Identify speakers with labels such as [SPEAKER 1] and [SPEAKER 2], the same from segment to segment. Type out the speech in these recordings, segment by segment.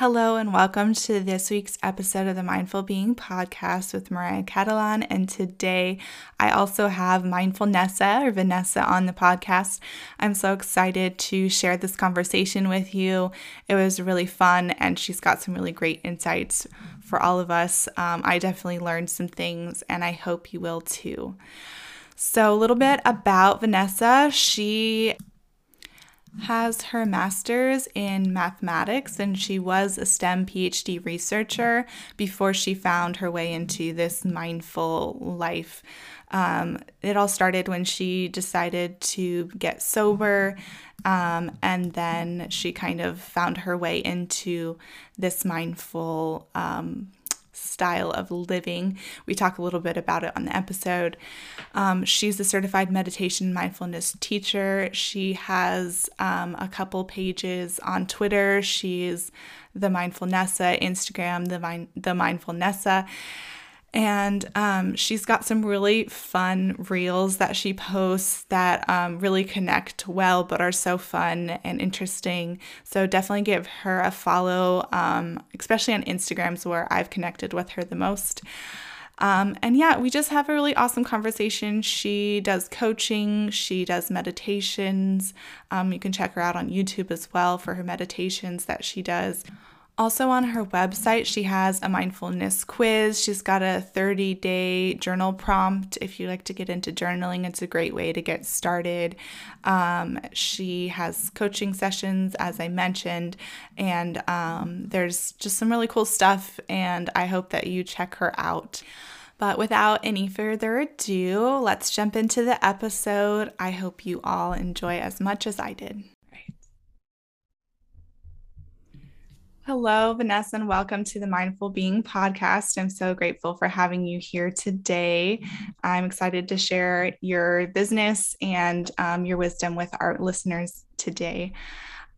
[SPEAKER 1] Hello, and welcome to this week's episode of the Mindful Being podcast with Mariah Catalan. And today I also have Mindfulnessa or Vanessa on the podcast. I'm so excited to share this conversation with you. It was really fun, and she's got some really great insights for all of us. Um, I definitely learned some things, and I hope you will too. So, a little bit about Vanessa. She has her master's in mathematics and she was a STEM PhD researcher before she found her way into this mindful life. Um, it all started when she decided to get sober, um, and then she kind of found her way into this mindful um, style of living. We talk a little bit about it on the episode. Um, she's a certified meditation mindfulness teacher. She has um, a couple pages on Twitter. She's the Mindfulnessa, Instagram, the, mind, the Mindfulnessa. And um, she's got some really fun reels that she posts that um, really connect well, but are so fun and interesting. So definitely give her a follow, um, especially on Instagrams where I've connected with her the most. Um, and yeah, we just have a really awesome conversation. She does coaching, she does meditations. Um, you can check her out on YouTube as well for her meditations that she does. Also, on her website, she has a mindfulness quiz. She's got a 30 day journal prompt. If you like to get into journaling, it's a great way to get started. Um, she has coaching sessions, as I mentioned, and um, there's just some really cool stuff. And I hope that you check her out. But without any further ado, let's jump into the episode. I hope you all enjoy as much as I did. Hello, Vanessa, and welcome to the Mindful Being podcast. I'm so grateful for having you here today. I'm excited to share your business and um, your wisdom with our listeners today.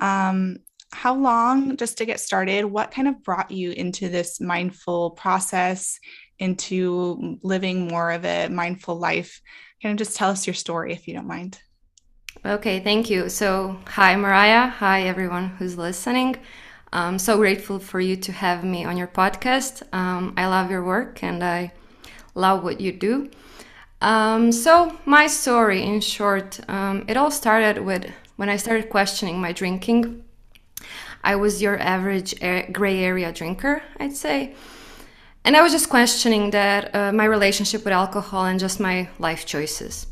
[SPEAKER 1] Um, how long, just to get started, what kind of brought you into this mindful process, into living more of a mindful life? Kind of just tell us your story if you don't mind.
[SPEAKER 2] Okay, thank you. So, hi, Mariah. Hi, everyone who's listening. I'm so grateful for you to have me on your podcast. Um, I love your work and I love what you do. Um, so, my story in short, um, it all started with when I started questioning my drinking. I was your average gray area drinker, I'd say. And I was just questioning that uh, my relationship with alcohol and just my life choices.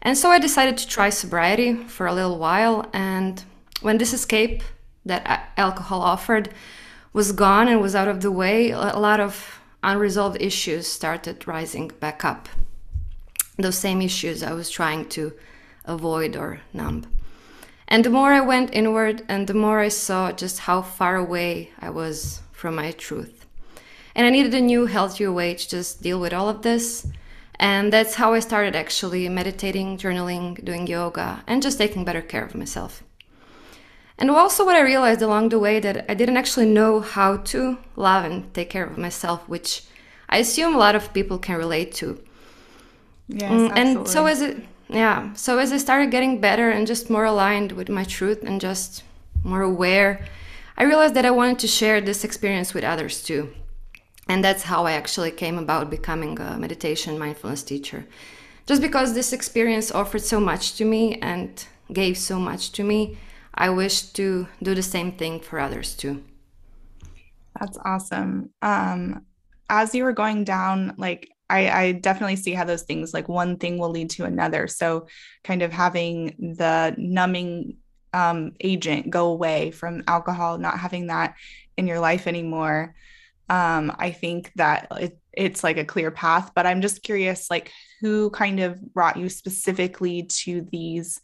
[SPEAKER 2] And so I decided to try sobriety for a little while. And when this escape that alcohol offered was gone and was out of the way, a lot of unresolved issues started rising back up. Those same issues I was trying to avoid or numb. And the more I went inward and the more I saw just how far away I was from my truth. And I needed a new, healthier way to just deal with all of this. And that's how I started actually meditating, journaling, doing yoga, and just taking better care of myself. And also, what I realized along the way that I didn't actually know how to love and take care of myself, which I assume a lot of people can relate to.
[SPEAKER 1] Yes, mm,
[SPEAKER 2] and so as it, yeah, so as I started getting better and just more aligned with my truth and just more aware, I realized that I wanted to share this experience with others too. And that's how I actually came about becoming a meditation mindfulness teacher. Just because this experience offered so much to me and gave so much to me, I wish to do the same thing for others too.
[SPEAKER 1] That's awesome. Um, as you were going down, like I, I definitely see how those things, like one thing will lead to another. So, kind of having the numbing um, agent go away from alcohol, not having that in your life anymore. Um, I think that it, it's like a clear path. But I'm just curious, like, who kind of brought you specifically to these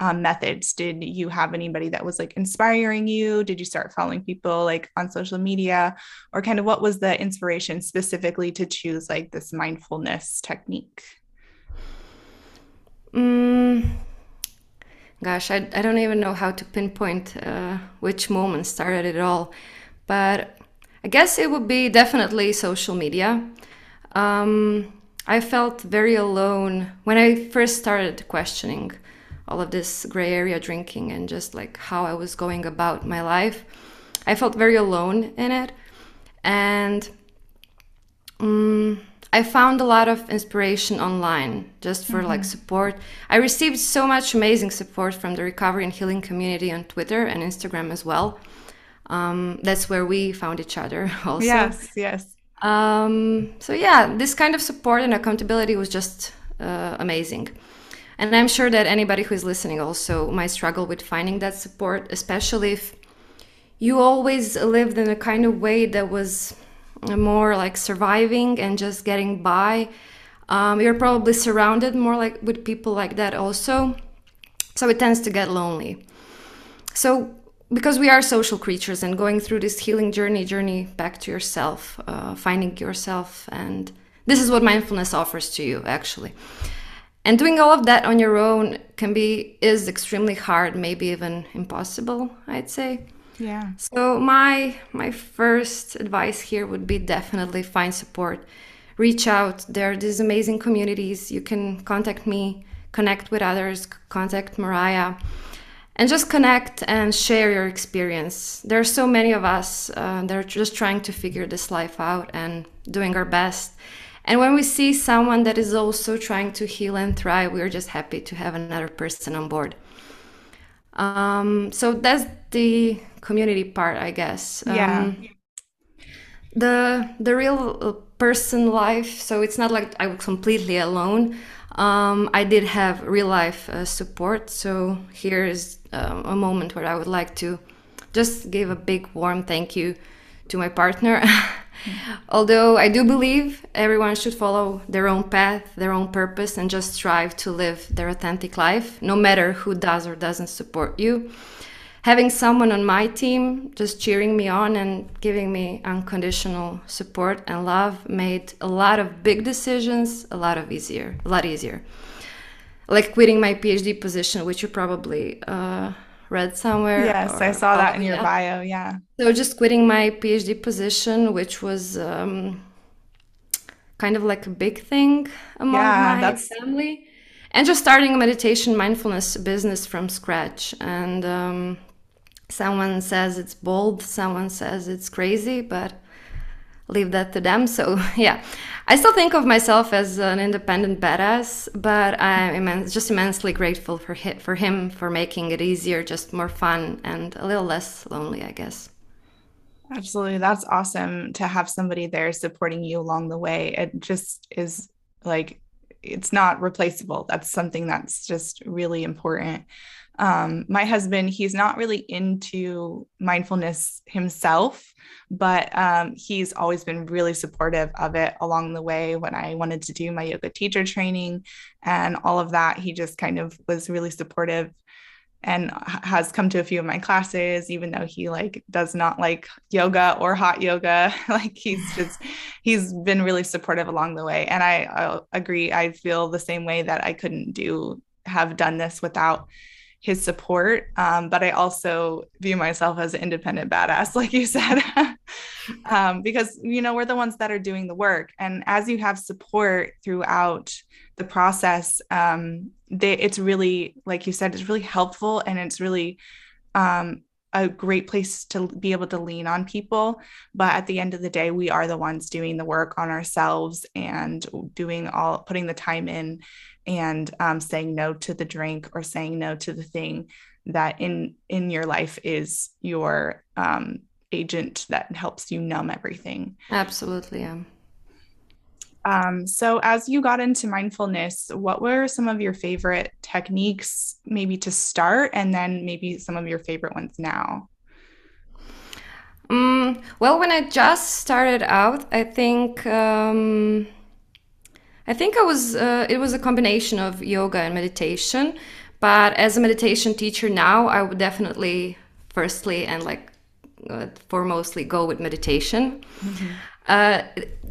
[SPEAKER 1] um, methods. Did you have anybody that was like inspiring you? Did you start following people like on social media? Or kind of what was the inspiration specifically to choose like this mindfulness technique?
[SPEAKER 2] Mm, gosh I, I don't even know how to pinpoint uh, which moment started it all. But i guess it would be definitely social media. Um, i felt very alone when i first started questioning all of this gray area drinking and just like how I was going about my life. I felt very alone in it. And um, I found a lot of inspiration online just for mm-hmm. like support. I received so much amazing support from the recovery and healing community on Twitter and Instagram as well. Um, that's where we found each other also.
[SPEAKER 1] Yes, yes.
[SPEAKER 2] Um, so yeah, this kind of support and accountability was just uh, amazing. And I'm sure that anybody who is listening also might struggle with finding that support, especially if you always lived in a kind of way that was more like surviving and just getting by. Um, you're probably surrounded more like with people like that also. So it tends to get lonely. So because we are social creatures and going through this healing journey, journey back to yourself, uh, finding yourself, and this is what mindfulness offers to you actually. And doing all of that on your own can be is extremely hard, maybe even impossible, I'd say.
[SPEAKER 1] Yeah.
[SPEAKER 2] So my my first advice here would be definitely find support. Reach out. There are these amazing communities. You can contact me, connect with others, contact Mariah, and just connect and share your experience. There are so many of us uh, that are just trying to figure this life out and doing our best. And when we see someone that is also trying to heal and thrive, we're just happy to have another person on board. Um, so that's the community part, I guess.
[SPEAKER 1] Yeah. Um,
[SPEAKER 2] the the real uh, person life. So it's not like I was completely alone. Um, I did have real life uh, support. So here is um, a moment where I would like to just give a big warm thank you to my partner. Although I do believe everyone should follow their own path, their own purpose, and just strive to live their authentic life, no matter who does or doesn't support you. Having someone on my team just cheering me on and giving me unconditional support and love made a lot of big decisions a lot of easier, a lot easier. Like quitting my PhD position, which you probably uh, read somewhere.
[SPEAKER 1] Yes, I saw that in your bio. Yeah.
[SPEAKER 2] So just quitting my PhD position, which was um, kind of like a big thing among yeah, my that's... family, and just starting a meditation mindfulness business from scratch. And um, someone says it's bold, someone says it's crazy, but leave that to them. So yeah, I still think of myself as an independent badass, but I'm just immensely grateful for him, for him for making it easier, just more fun and a little less lonely, I guess.
[SPEAKER 1] Absolutely, that's awesome to have somebody there supporting you along the way. It just is like it's not replaceable. That's something that's just really important um, my husband he's not really into mindfulness himself but um, he's always been really supportive of it along the way when i wanted to do my yoga teacher training and all of that. He just kind of was really supportive and has come to a few of my classes even though he like does not like yoga or hot yoga. Like he's just he's been really supportive along the way. And I, I agree i feel the same way that i couldn't do have done this without his support. Um, but I also view myself as an independent badass, like you said, um, because, you know, we're the ones that are doing the work. And as you have support throughout the process, um, they, it's really, like you said, it's really helpful and it's really um, a great place to be able to lean on people. But at the end of the day, we are the ones doing the work on ourselves and doing all, putting the time in and um, saying no to the drink or saying no to the thing that in in your life is your um, agent that helps you numb everything
[SPEAKER 2] absolutely yeah
[SPEAKER 1] um, so as you got into mindfulness what were some of your favorite techniques maybe to start and then maybe some of your favorite ones now
[SPEAKER 2] um, well when i just started out i think um, I think I was uh, it was a combination of yoga and meditation, but as a meditation teacher now, I would definitely firstly and like uh, foremostly go with meditation. Mm-hmm. Uh,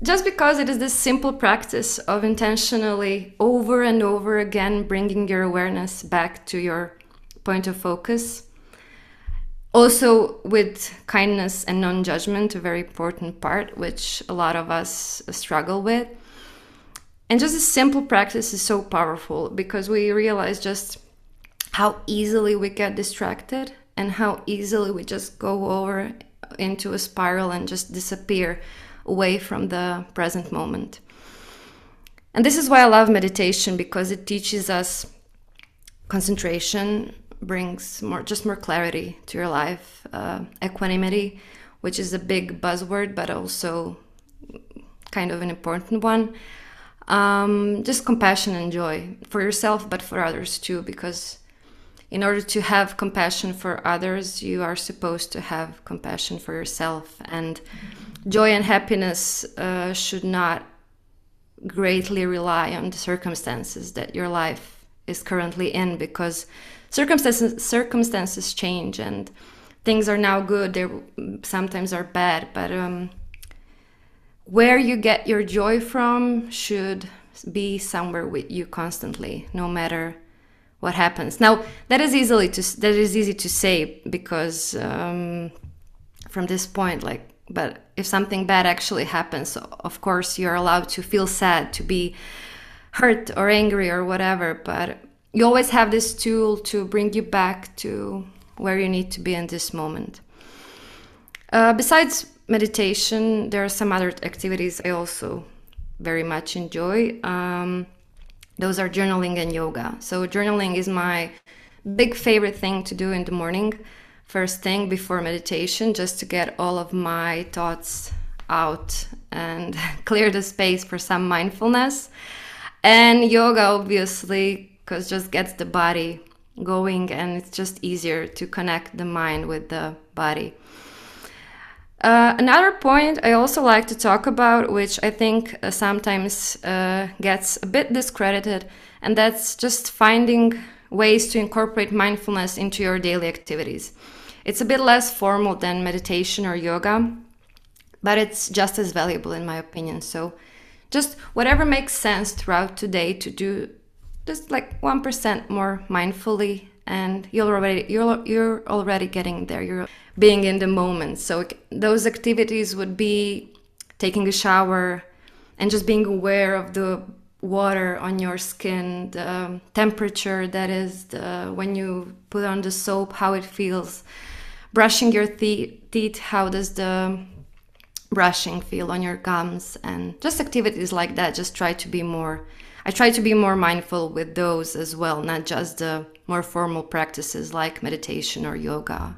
[SPEAKER 2] just because it is this simple practice of intentionally over and over again bringing your awareness back to your point of focus. Also, with kindness and non judgment, a very important part, which a lot of us struggle with. And just a simple practice is so powerful because we realize just how easily we get distracted and how easily we just go over into a spiral and just disappear away from the present moment. And this is why I love meditation because it teaches us concentration, brings more just more clarity to your life, uh, equanimity, which is a big buzzword, but also kind of an important one. Um, just compassion and joy for yourself, but for others too, because in order to have compassion for others, you are supposed to have compassion for yourself. And joy and happiness uh, should not greatly rely on the circumstances that your life is currently in, because circumstances circumstances change and things are now good. They sometimes are bad, but um, where you get your joy from should be somewhere with you constantly, no matter what happens. Now that is easily to that is easy to say because um, from this point, like, but if something bad actually happens, of course you're allowed to feel sad, to be hurt or angry or whatever. But you always have this tool to bring you back to where you need to be in this moment. Uh, besides meditation, there are some other activities I also very much enjoy. Um, those are journaling and yoga. So, journaling is my big favorite thing to do in the morning, first thing before meditation, just to get all of my thoughts out and clear the space for some mindfulness. And yoga, obviously, because just gets the body going and it's just easier to connect the mind with the body. Uh, another point I also like to talk about, which I think uh, sometimes uh, gets a bit discredited, and that's just finding ways to incorporate mindfulness into your daily activities. It's a bit less formal than meditation or yoga, but it's just as valuable in my opinion. So, just whatever makes sense throughout today to do just like 1% more mindfully and you're already you're you're already getting there. You're being in the moment. So those activities would be taking a shower and just being aware of the water on your skin the temperature that is the, when you put on the soap how it feels brushing your teeth how does the brushing feel on your gums and just activities like that just try to be more I try to be more mindful with those as well, not just the more formal practices like meditation or yoga.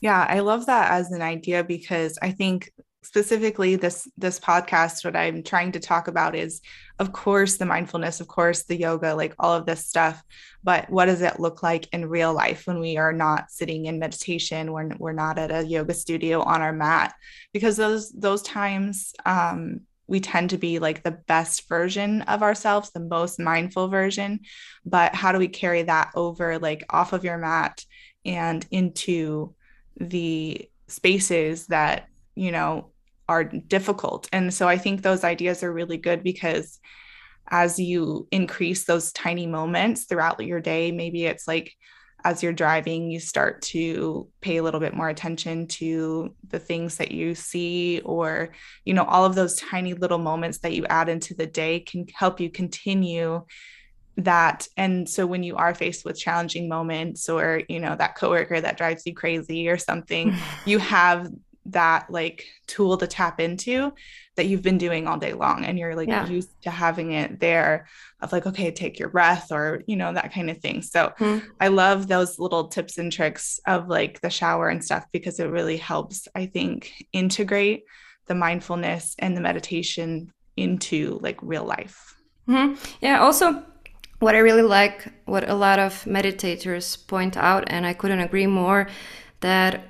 [SPEAKER 1] Yeah, I love that as an idea because I think specifically this this podcast what i'm trying to talk about is of course the mindfulness of course the yoga like all of this stuff but what does it look like in real life when we are not sitting in meditation when we're not at a yoga studio on our mat because those those times um we tend to be like the best version of ourselves, the most mindful version. But how do we carry that over, like off of your mat and into the spaces that, you know, are difficult? And so I think those ideas are really good because as you increase those tiny moments throughout your day, maybe it's like as you're driving, you start to pay a little bit more attention to the things that you see, or, you know, all of those tiny little moments that you add into the day can help you continue that. And so when you are faced with challenging moments, or, you know, that coworker that drives you crazy or something, you have that like tool to tap into that you've been doing all day long and you're like yeah. used to having it there of like okay take your breath or you know that kind of thing so mm-hmm. i love those little tips and tricks of like the shower and stuff because it really helps i think integrate the mindfulness and the meditation into like real life
[SPEAKER 2] mm-hmm. yeah also what i really like what a lot of meditators point out and i couldn't agree more that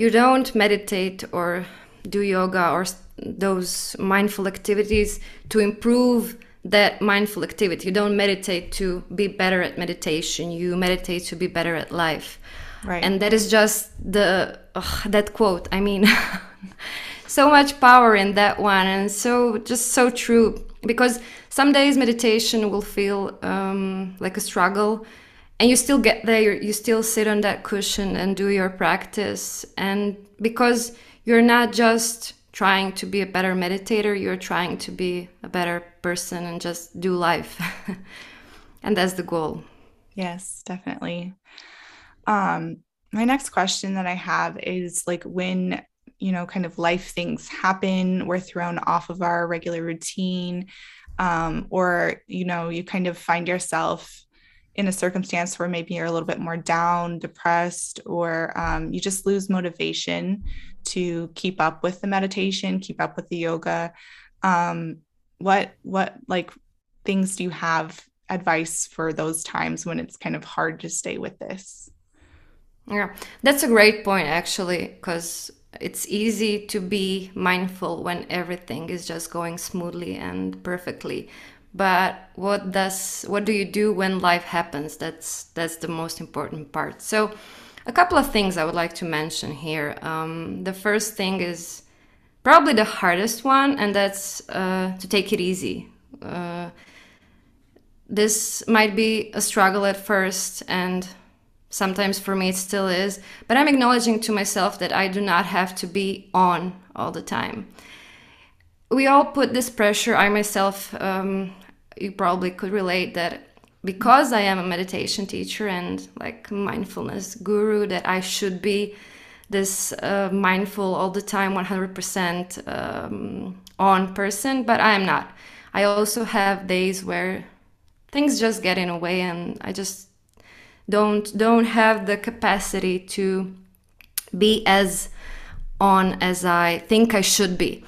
[SPEAKER 2] you don't meditate or do yoga or those mindful activities to improve that mindful activity. You don't meditate to be better at meditation. You meditate to be better at life. Right. And that is just the oh, that quote. I mean, so much power in that one, and so just so true. Because some days meditation will feel um, like a struggle, and you still get there. You still sit on that cushion and do your practice, and because you're not just trying to be a better meditator, you're trying to be a better person and just do life. and that's the goal.
[SPEAKER 1] Yes, definitely. Um, my next question that I have is like when you know kind of life things happen we're thrown off of our regular routine um, or you know you kind of find yourself in a circumstance where maybe you're a little bit more down depressed or um, you just lose motivation to keep up with the meditation keep up with the yoga um, what what like things do you have advice for those times when it's kind of hard to stay with this?
[SPEAKER 2] Yeah that's a great point actually because it's easy to be mindful when everything is just going smoothly and perfectly but what does what do you do when life happens? That's that's the most important part. So a couple of things i would like to mention here. Um, the first thing is probably the hardest one and that's uh, to take it easy. Uh, this might be a struggle at first and sometimes for me it still is but i'm acknowledging to myself that i do not have to be on all the time we all put this pressure i myself um, you probably could relate that because i am a meditation teacher and like mindfulness guru that i should be this uh, mindful all the time 100% um, on person but i am not i also have days where things just get in a way and i just don't don't have the capacity to be as on as I think I should be.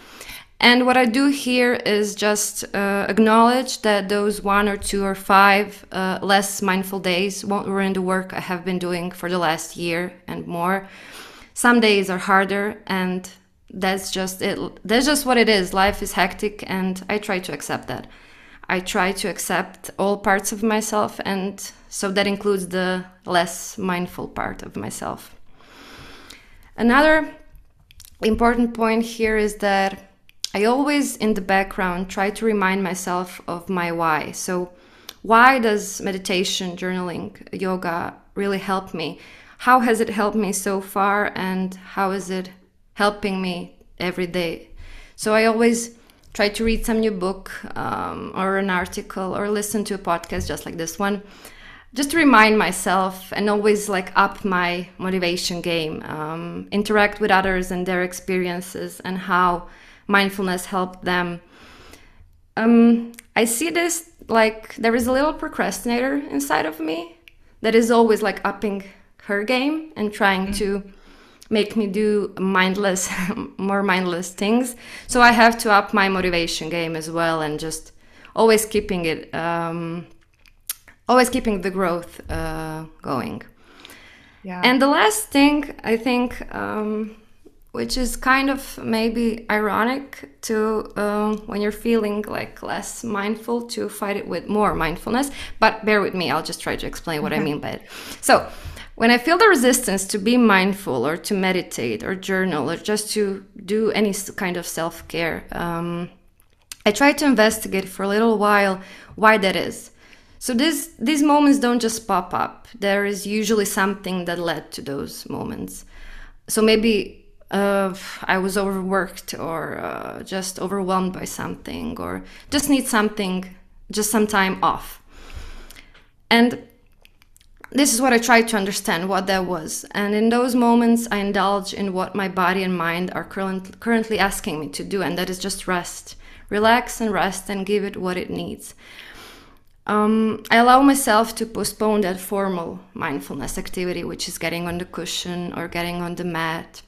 [SPEAKER 2] And what I do here is just uh, acknowledge that those one or two or five uh, less mindful days won't ruin the work I have been doing for the last year and more. Some days are harder, and that's just it. That's just what it is. Life is hectic, and I try to accept that. I try to accept all parts of myself, and so that includes the less mindful part of myself. Another important point here is that I always, in the background, try to remind myself of my why. So, why does meditation, journaling, yoga really help me? How has it helped me so far, and how is it helping me every day? So, I always try to read some new book um, or an article or listen to a podcast just like this one just to remind myself and always like up my motivation game um, interact with others and their experiences and how mindfulness helped them. Um, i see this like there is a little procrastinator inside of me that is always like upping her game and trying mm-hmm. to make me do mindless more mindless things. So i have to up my motivation game as well and just always keeping it um, always keeping the growth uh, going. Yeah. And the last thing i think um, which is kind of maybe ironic to uh, when you're feeling like less mindful to fight it with more mindfulness but bear with me i'll just try to explain what i mean by it so when I feel the resistance to be mindful or to meditate or journal or just to do any kind of self care, um, I try to investigate for a little while why that is. So this, these moments don't just pop up. There is usually something that led to those moments. So maybe uh, I was overworked or uh, just overwhelmed by something or just need something, just some time off. And this is what I tried to understand what that was. And in those moments, I indulge in what my body and mind are current, currently asking me to do, and that is just rest. Relax and rest and give it what it needs. Um, I allow myself to postpone that formal mindfulness activity, which is getting on the cushion or getting on the mat,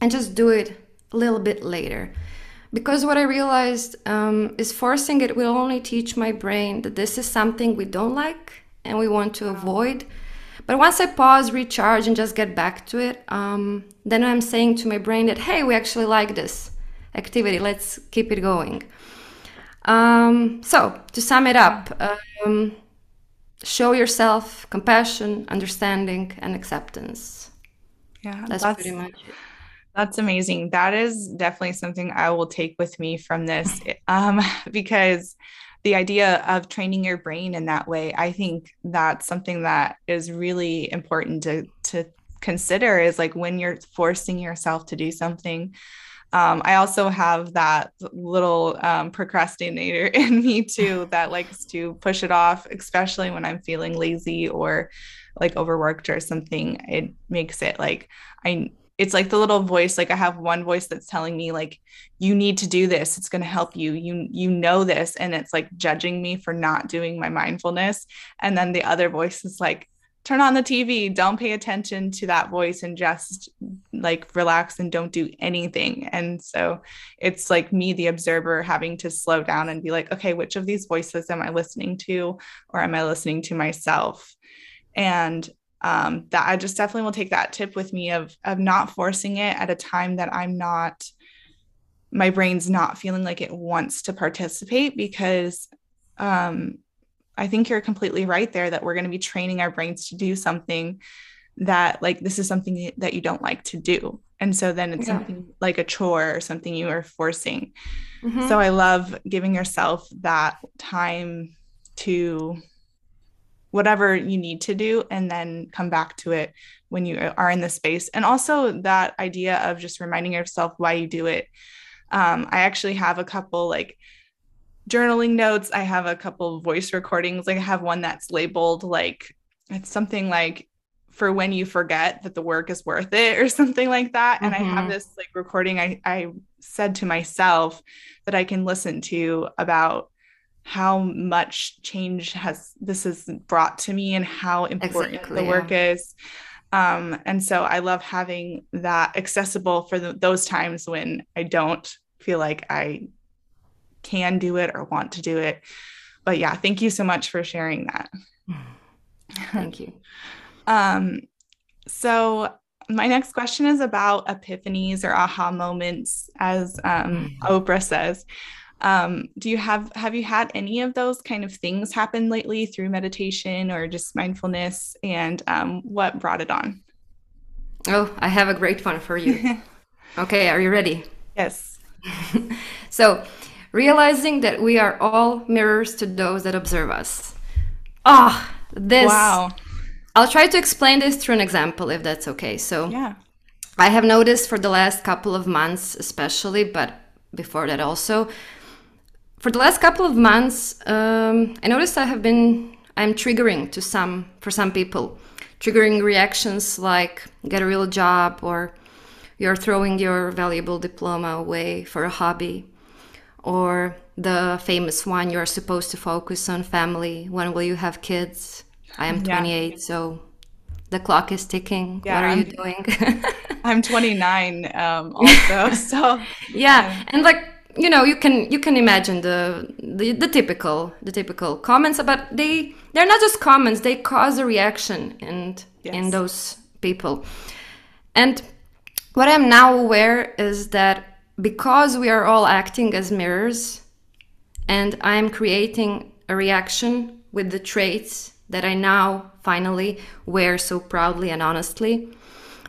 [SPEAKER 2] and just do it a little bit later. Because what I realized um, is forcing it will only teach my brain that this is something we don't like and we want to avoid. But once I pause, recharge, and just get back to it, um, then I'm saying to my brain that, hey, we actually like this activity, let's keep it going. Um, so, to sum it up, um, show yourself compassion, understanding, and acceptance.
[SPEAKER 1] Yeah, that's, that's pretty much it. That's amazing. That is definitely something I will take with me from this um, because the idea of training your brain in that way, I think that's something that is really important to to consider is like when you're forcing yourself to do something. Um, I also have that little um, procrastinator in me too that likes to push it off, especially when I'm feeling lazy or like overworked or something, it makes it like I it's like the little voice like i have one voice that's telling me like you need to do this. It's going to help you. You you know this. And it's like judging me for not doing my mindfulness. And then the other voice is like turn on the tv don't pay attention to that voice and just like relax and don't do anything. And so it's like me the observer having to slow down and be like okay which of these voices am i listening to or am i listening to myself? And um, that I just definitely will take that tip with me of of not forcing it at a time that I'm not my brain's not feeling like it wants to participate because um, I think you're completely right there that we're going to be training our brains to do something that like this is something that you don't like to do and so then it's yeah. something like a chore or something you are forcing mm-hmm. so i love giving yourself that time to whatever you need to do and then come back to it when you are in the space and also that idea of just reminding yourself why you do it um, i actually have a couple like journaling notes i have a couple voice recordings like i have one that's labeled like it's something like for when you forget that the work is worth it or something like that and mm-hmm. i have mm-hmm. this like recording I, I said to myself that i can listen to about how much change has this has brought to me and how important exactly, the work yeah. is. Um, and so i love having that accessible for the, those times when i don't feel like i can do it or want to do it. But yeah thank you so much for sharing that.
[SPEAKER 2] Thank you.
[SPEAKER 1] Um, so my next question is about epiphanies or aha moments as um, mm. oprah says um, do you have have you had any of those kind of things happen lately through meditation or just mindfulness? And um, what brought it on?
[SPEAKER 2] Oh i have a great one for you. Okay are you ready?
[SPEAKER 1] Yes.
[SPEAKER 2] So realizing that we are all mirrors to those that observe us. Ah oh, this wow. I'll try to explain this through an example if that's okay. So
[SPEAKER 1] yeah.
[SPEAKER 2] I have noticed for the last couple of months especially but before that also for the last couple of months, um, I noticed I have been I'm triggering to some for some people, triggering reactions like get a real job or you're throwing your valuable diploma away for a hobby, or the famous one you're supposed to focus on family. When will you have kids? I am 28, yeah. so the clock is ticking. Yeah, what are I'm, you doing?
[SPEAKER 1] I'm 29 um, also, so
[SPEAKER 2] yeah, and like you know you can you can imagine the, the the, typical the typical comments but they they're not just comments they cause a reaction and yes. in those people and what i'm now aware is that because we are all acting as mirrors and i'm creating a reaction with the traits that i now finally wear so proudly and honestly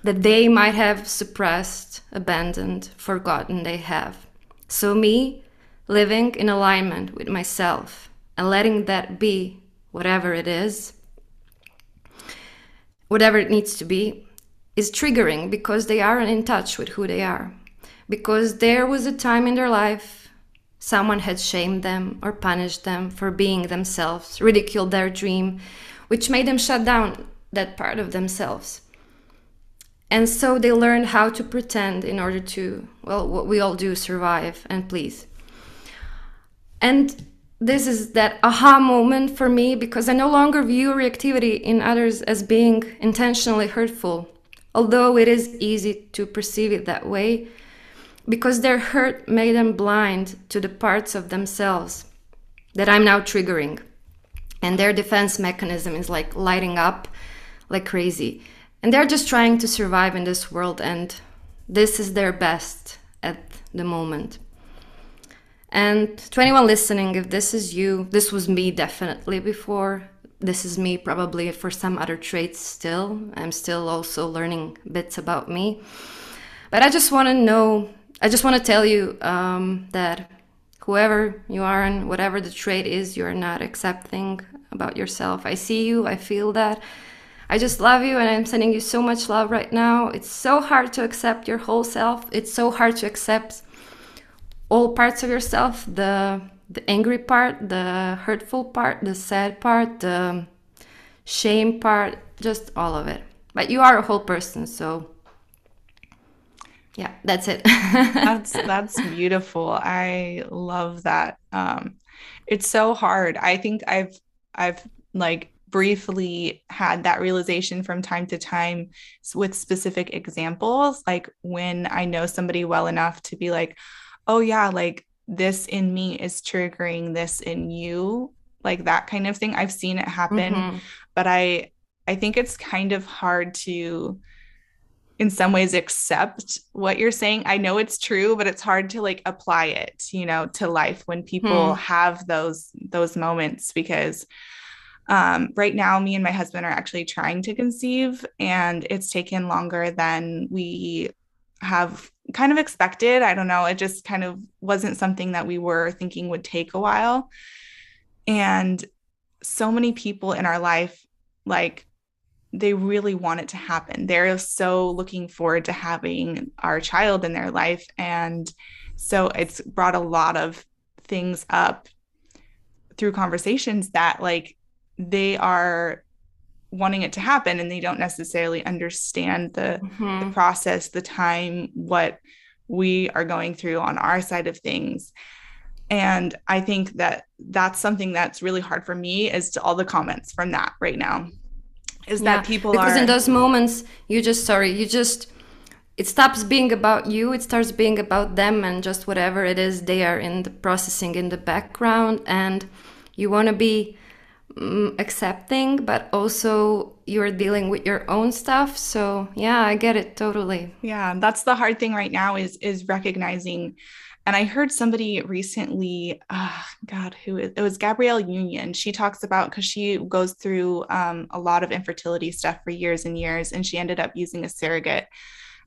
[SPEAKER 2] that they might have suppressed abandoned forgotten they have so, me living in alignment with myself and letting that be whatever it is, whatever it needs to be, is triggering because they aren't in touch with who they are. Because there was a time in their life someone had shamed them or punished them for being themselves, ridiculed their dream, which made them shut down that part of themselves. And so they learned how to pretend in order to, well, what we all do, survive and please. And this is that aha moment for me because I no longer view reactivity in others as being intentionally hurtful, although it is easy to perceive it that way, because their hurt made them blind to the parts of themselves that I'm now triggering. And their defense mechanism is like lighting up like crazy and they're just trying to survive in this world and this is their best at the moment. And to anyone listening if this is you this was me definitely before. This is me probably for some other traits still. I'm still also learning bits about me. But i just want to know i just want to tell you um, that whoever you are and whatever the trait is you're not accepting about yourself. I see you i feel that I just love you and I'm sending you so much love right now. It's so hard to accept your whole self. It's so hard to accept all parts of yourself, the the angry part, the hurtful part, the sad part, the shame part, just all of it. But you are a whole person, so yeah, that's it.
[SPEAKER 1] that's that's beautiful. I love that. Um it's so hard. I think I've I've like briefly had that realization from time to time with specific examples like when I know somebody well enough to be like, "Oh yeah, like this in me is triggering this in you." Like that kind of thing. I've seen it happen, mm-hmm. but I I think it's kind of hard to in some ways accept what you're saying. I know it's true, but it's hard to like apply it, you know, to life when people hmm. have those those moments because um, right now me and my husband are actually trying to conceive and it's taken longer than we have kind of expected. I don't know, it just kind of wasn't something that we were thinking would take a while. And so many people in our life like they really want it to happen. They're so looking forward to having our child in their life. And so it's brought a lot of things up through conversations that like they are wanting it to happen and they don't necessarily understand the, mm-hmm. the process, the time, what we are going through on our side of things. And I think that that's something that's really hard for me is to all the comments from that right now is yeah, that people
[SPEAKER 2] because
[SPEAKER 1] are...
[SPEAKER 2] in those moments you just sorry you just it stops being about you it starts being about them and just whatever it is they are in the processing in the background and you want to be um, accepting but also you're dealing with your own stuff so yeah i get it totally
[SPEAKER 1] yeah that's the hard thing right now is is recognizing and I heard somebody recently, uh, God, who it was Gabrielle Union. She talks about because she goes through um, a lot of infertility stuff for years and years, and she ended up using a surrogate.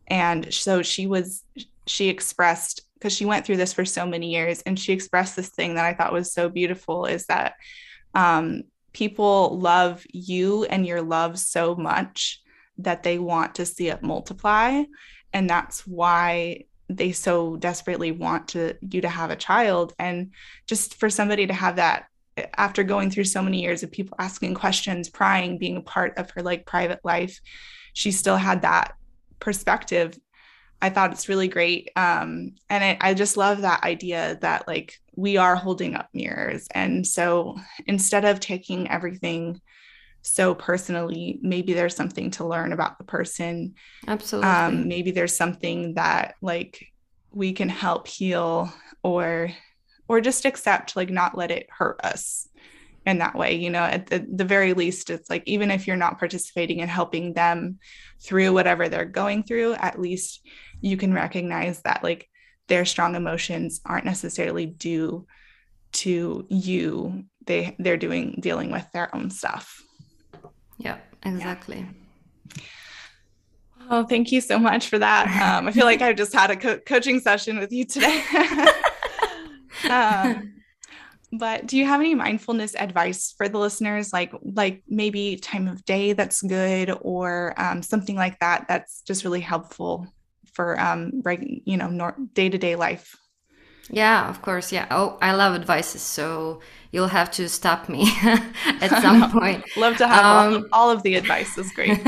[SPEAKER 1] And so she was, she expressed, because she went through this for so many years, and she expressed this thing that I thought was so beautiful is that um, people love you and your love so much that they want to see it multiply. And that's why they so desperately want to you to have a child and just for somebody to have that after going through so many years of people asking questions prying being a part of her like private life she still had that perspective i thought it's really great. Um, and I, I just love that idea that like we are holding up mirrors. And so instead of taking everything so personally maybe there's something to learn about the person.
[SPEAKER 2] Absolutely. Um,
[SPEAKER 1] maybe there's something that like we can help heal or or just accept like not let it hurt us in that way you know at the, the very least it's like even if you're not participating in helping them through whatever they're going through at least you can recognize that like their strong emotions aren't necessarily due to you they they're doing dealing with their own stuff
[SPEAKER 2] yeah, exactly.
[SPEAKER 1] Yeah. Oh, thank you so much for that. Um, I feel like i've just had a co- coaching session with you today. um, but do you have any mindfulness advice for the listeners, like like maybe time of day that's good, or um, something like that that's just really helpful for um, you know day to day life?
[SPEAKER 2] Yeah, of course. Yeah. Oh, I love advices. So you'll have to stop me at some point.
[SPEAKER 1] love to have um, all, all, of the advice. is great.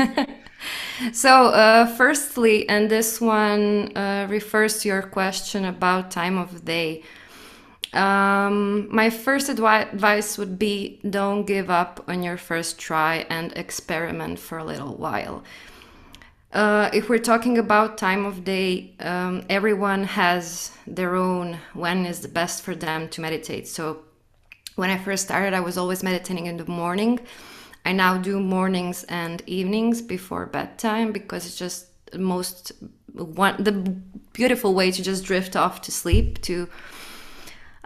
[SPEAKER 2] so, uh, firstly, and this one uh, refers to your question about time of day. Um, my first advi- advice would be don't give up on your first try and experiment for a little while. Uh, if we're talking about time of day, um, everyone has their own when is the best for them to meditate. So when I first started, I was always meditating in the morning. I now do mornings and evenings before bedtime because it's just most one the beautiful way to just drift off to sleep to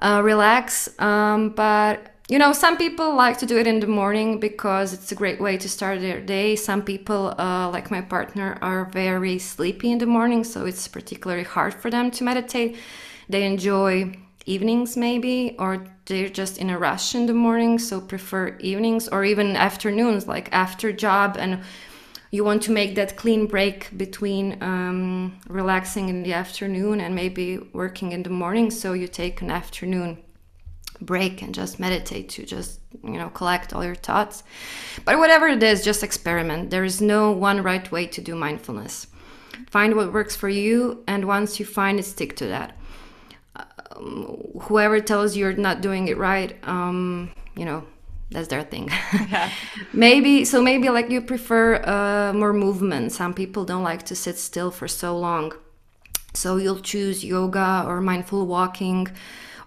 [SPEAKER 2] uh, relax. Um, but you know, some people like to do it in the morning because it's a great way to start their day. Some people, uh, like my partner, are very sleepy in the morning, so it's particularly hard for them to meditate. They enjoy evenings, maybe, or they're just in a rush in the morning, so prefer evenings or even afternoons, like after job, and you want to make that clean break between um, relaxing in the afternoon and maybe working in the morning, so you take an afternoon break and just meditate to just you know collect all your thoughts. But whatever it is just experiment. There is no one right way to do mindfulness. Find what works for you and once you find it stick to that. Um, whoever tells you you're not doing it right um, you know that's their thing. Yeah. maybe so maybe like you prefer uh, more movement. Some people don't like to sit still for so long. So you'll choose yoga or mindful walking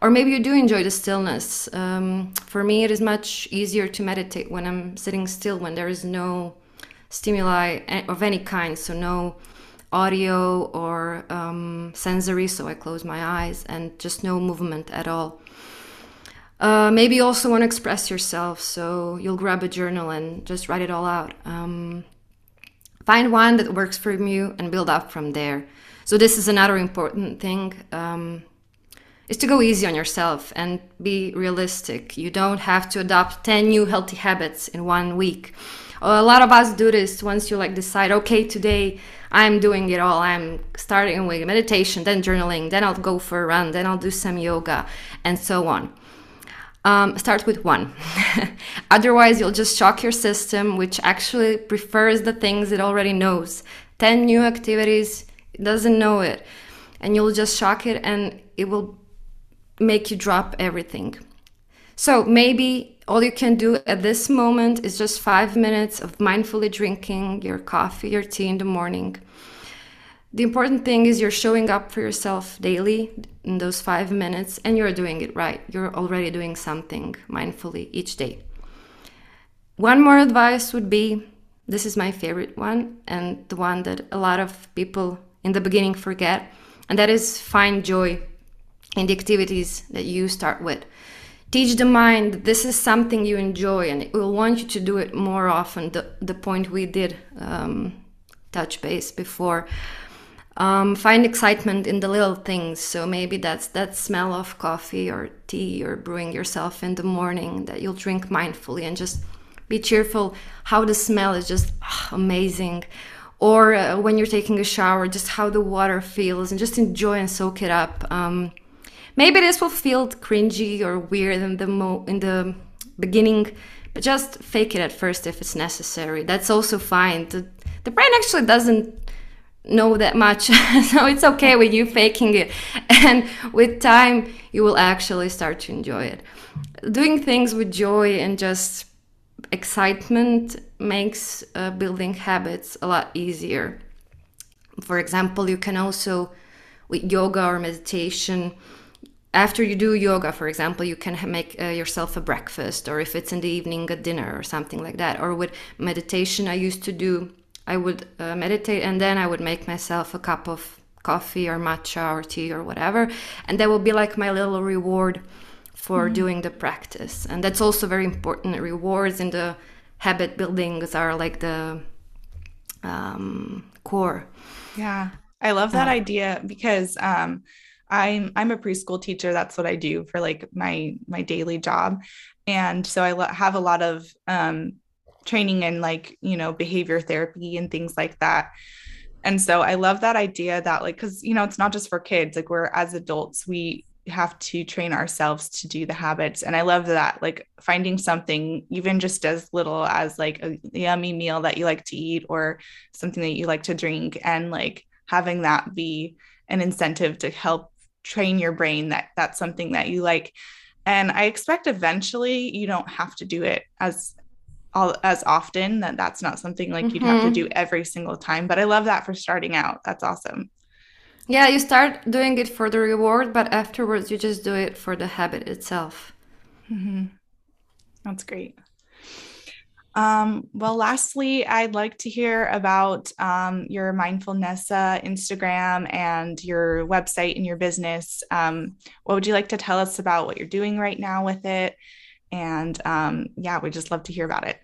[SPEAKER 2] or maybe you do enjoy the stillness. Um, for me it is much easier to meditate when i'm sitting still when there is no stimuli of any kind. So no audio or um, sensory so i close my eyes and just no movement at all uh, maybe you also want to express yourself, so you'll grab a journal and just write it all out. Um, find one that works for you and build up from there. So this is another important thing. Um, is to go easy on yourself and be realistic. You don't have to adopt 10 new healthy habits in one week. A lot of us do this once you like decide, okay, today I'm doing it all. I'm starting with meditation, then journaling, then I'll go for a run, then I'll do some yoga, and so on. Um, start with one. Otherwise, you'll just shock your system, which actually prefers the things it already knows. 10 new activities, it doesn't know it. And you'll just shock it and it will make you drop everything. So maybe all you can do at this moment is just five minutes of mindfully drinking your coffee or tea in the morning the important thing is you're showing up for yourself daily in those five minutes and you're doing it right. You're already doing something mindfully each day. One more advice would be this is my favorite one and the one that a lot of people in the beginning forget, and that is find joy in the activities that you start with. Teach the mind that this is something you enjoy and it will want you to do it more often. The, the point we did um, touch base before um, find excitement in the little things. So maybe that's that smell of coffee or tea or brewing yourself in the morning that you'll drink mindfully and just be cheerful. How the smell is just oh, amazing. Or uh, when you're taking a shower, just how the water feels and just enjoy and soak it up. Um, maybe this will feel cringy or weird in the mo- in the beginning, but just fake it at first if it's necessary. That's also fine. The, the brain actually doesn't know that much. So it's okay with you faking it. And with time you will actually start to enjoy it. Doing things with joy and just excitement makes uh, building habits a lot easier. For example you can also with yoga or meditation after you do yoga for example you can make uh, yourself a breakfast or if it's in the evening a dinner or something like that. Or with meditation i used to do I would uh, meditate and then I would make myself a cup of coffee or matcha or tea or whatever. And that will be like my little reward for mm. doing the practice. And that's also very important. Rewards in the habit buildings are like the um, core.
[SPEAKER 1] Yeah. I love that uh, idea because um, I'm I'm a preschool teacher. That's what I do for like my my daily job, and so I lo- have a lot of um, training in like you know behavior therapy and things like that. And so i love that idea that like because you know it's not just for kids like we're as adults we have to train ourselves to do the habits. And i love that like finding something even just as little as like a yummy meal that you like to eat or something that you like to drink and like having that be an incentive to help train your brain that that's something that you like. And i expect eventually you don't have to do it as all as often that that's not something like mm-hmm. you'd have to mm-hmm. do every single time but i love that for starting out that's awesome
[SPEAKER 2] yeah you start doing it for the reward but afterwards you just do it for the habit itself
[SPEAKER 1] mm-hmm. that's great um, well, lastly, I'd like to hear about um, your mindfulness uh, Instagram and your website and your business. Um, what would you like to tell us about what you're doing right now with it? And um, yeah, we just love to hear about it.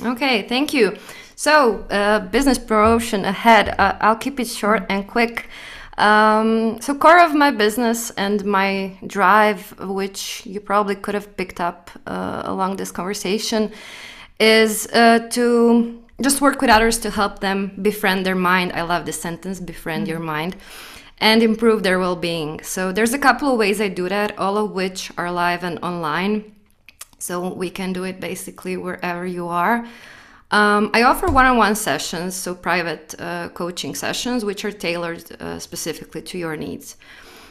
[SPEAKER 2] Okay, thank you. So, uh, business promotion ahead. Uh, I'll keep it short and quick. Um, so, core of my business and my drive, which you probably could have picked up uh, along this conversation, is uh, to just work with others to help them befriend their mind. I love this sentence befriend mm-hmm. your mind and improve their well-being. So there's a couple of ways I do that, all of which are live and online. So we can do it basically wherever you are. Um, I offer one on one sessions, so private uh, coaching sessions, which are tailored uh, specifically to your needs.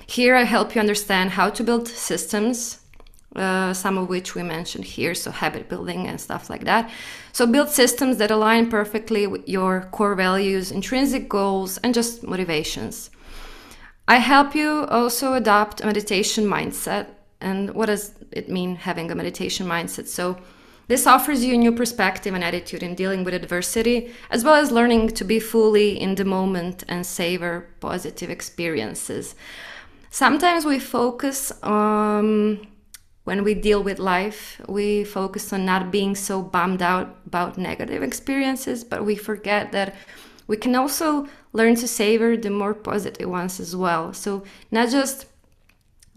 [SPEAKER 2] Here, I help you understand how to build systems, uh, some of which we mentioned here, so habit building and stuff like that. So, build systems that align perfectly with your core values, intrinsic goals, and just motivations. I help you also adopt a meditation mindset. And what does it mean having a meditation mindset? So, this offers you a new perspective and attitude in dealing with adversity, as well as learning to be fully in the moment and savor positive experiences. Sometimes we focus on when we deal with life, we focus on not being so bummed out about negative experiences, but we forget that we can also learn to savor the more positive ones as well. So, not just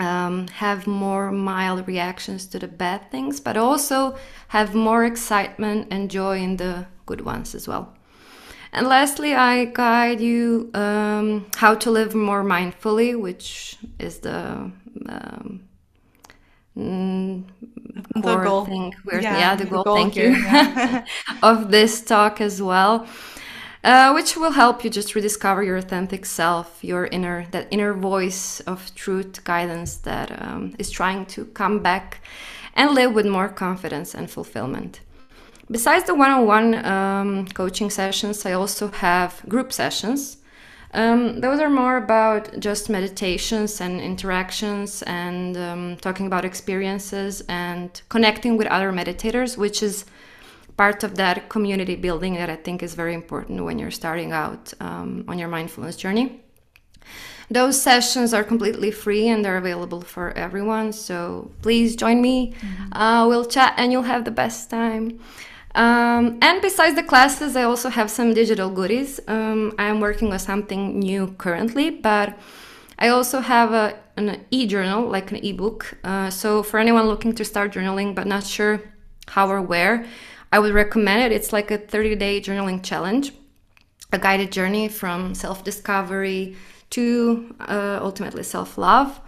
[SPEAKER 2] um, have more mild reactions to the bad things, but also have more excitement and joy in the good ones as well. And lastly, I guide you um, how to live more mindfully, which is the um, mm, core
[SPEAKER 1] goal.
[SPEAKER 2] thing.
[SPEAKER 1] Yeah,
[SPEAKER 2] yeah, the
[SPEAKER 1] the
[SPEAKER 2] goal.
[SPEAKER 1] goal
[SPEAKER 2] thank
[SPEAKER 1] here,
[SPEAKER 2] you
[SPEAKER 1] yeah.
[SPEAKER 2] of this talk as well uh, which will help you just rediscover your authentic self, your inner that inner voice of truth guidance that um, is trying to come back and live with more confidence and fulfillment. Besides the one-on-one um, coaching sessions, I also have group sessions. Um, those are more about just meditations and interactions and um, talking about experiences and connecting with other meditators, which is part of that community building that I think is very important when you're starting out um, on your mindfulness journey. Those sessions are completely free and they're available for everyone. So please join me. Mm-hmm. Uh, we'll chat and you'll have the best time. Um, and besides the classes, I also have some digital goodies. Um, I'm working on something new currently, but I also have a, an e journal, like an ebook. Uh, so for anyone looking to start journaling but not sure how or where, I would recommend it. It's like a 30 day journaling challenge, a guided journey from self discovery to uh, ultimately self love.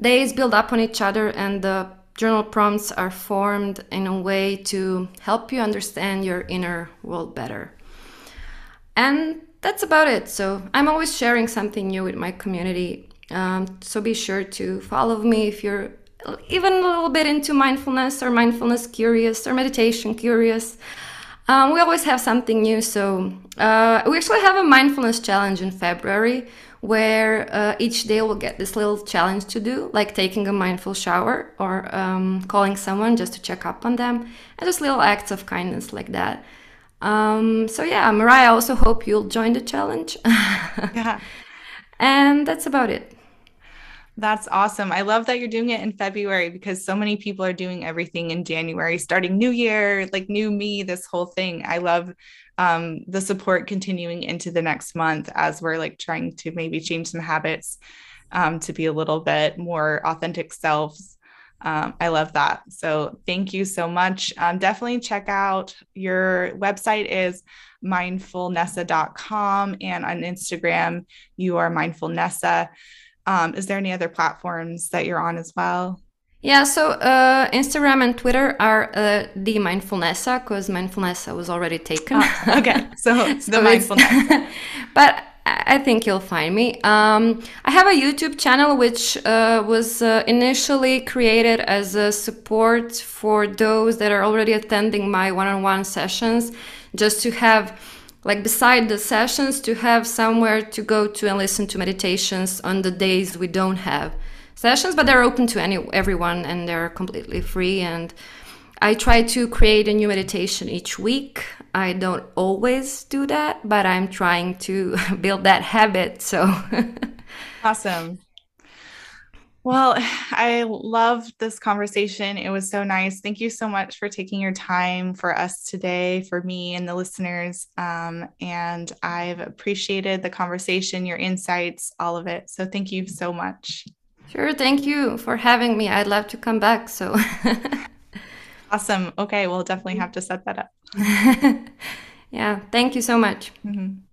[SPEAKER 2] Days build up on each other, and the journal prompts are formed in a way to help you understand your inner world better. And that's about it. So I'm always sharing something new with my community. Um, so be sure to follow me if you're even a little bit into mindfulness or mindfulness curious or meditation curious. Um, we always have something new. So uh, we actually have a mindfulness challenge in February where uh, each day we'll get this little challenge to do, like taking a mindful shower or um, calling someone just to check up on them, and just little acts of kindness like that. Um, so yeah, Mariah, I also hope you'll join the challenge.
[SPEAKER 1] yeah.
[SPEAKER 2] And that's about it.
[SPEAKER 1] That's awesome. I love that you're doing it in February because so many people are doing everything in January, starting new year, like new me, this whole thing. I love um, the support continuing into the next month as we're like trying to maybe change some habits um, to be a little bit more authentic selves. Um, I love that. So thank you so much. Um, definitely check out your website is mindfulnessa.com and on Instagram, you are mindfulnessa. Um, is there any other platforms that you're on as well?
[SPEAKER 2] Yeah, so uh, Instagram and Twitter are uh, the mindfulnessa because mindfulness was already taken.
[SPEAKER 1] Ah, okay, so, so the mindfulness.
[SPEAKER 2] but I think you'll find me. Um, I have a YouTube channel which uh, was uh, initially created as a support for those that are already attending my one on one sessions, just to have like beside the sessions to have somewhere to go to and listen to meditations on the days we don't have sessions but they're open to any everyone and they're completely free. And i try to create a new meditation each week. I don't always do that but i'm trying to build that habit so.
[SPEAKER 1] Awesome well, I loved this conversation. It was so nice. Thank you so much for taking your time for us today, for me and the listeners. Um, and I've appreciated the conversation, your insights, all of it. So thank you so much.
[SPEAKER 2] Sure. Thank you for having me. I'd love to come back. So
[SPEAKER 1] awesome. Okay. We'll definitely have to set that up.
[SPEAKER 2] yeah. Thank you so much.
[SPEAKER 1] Mm-hmm.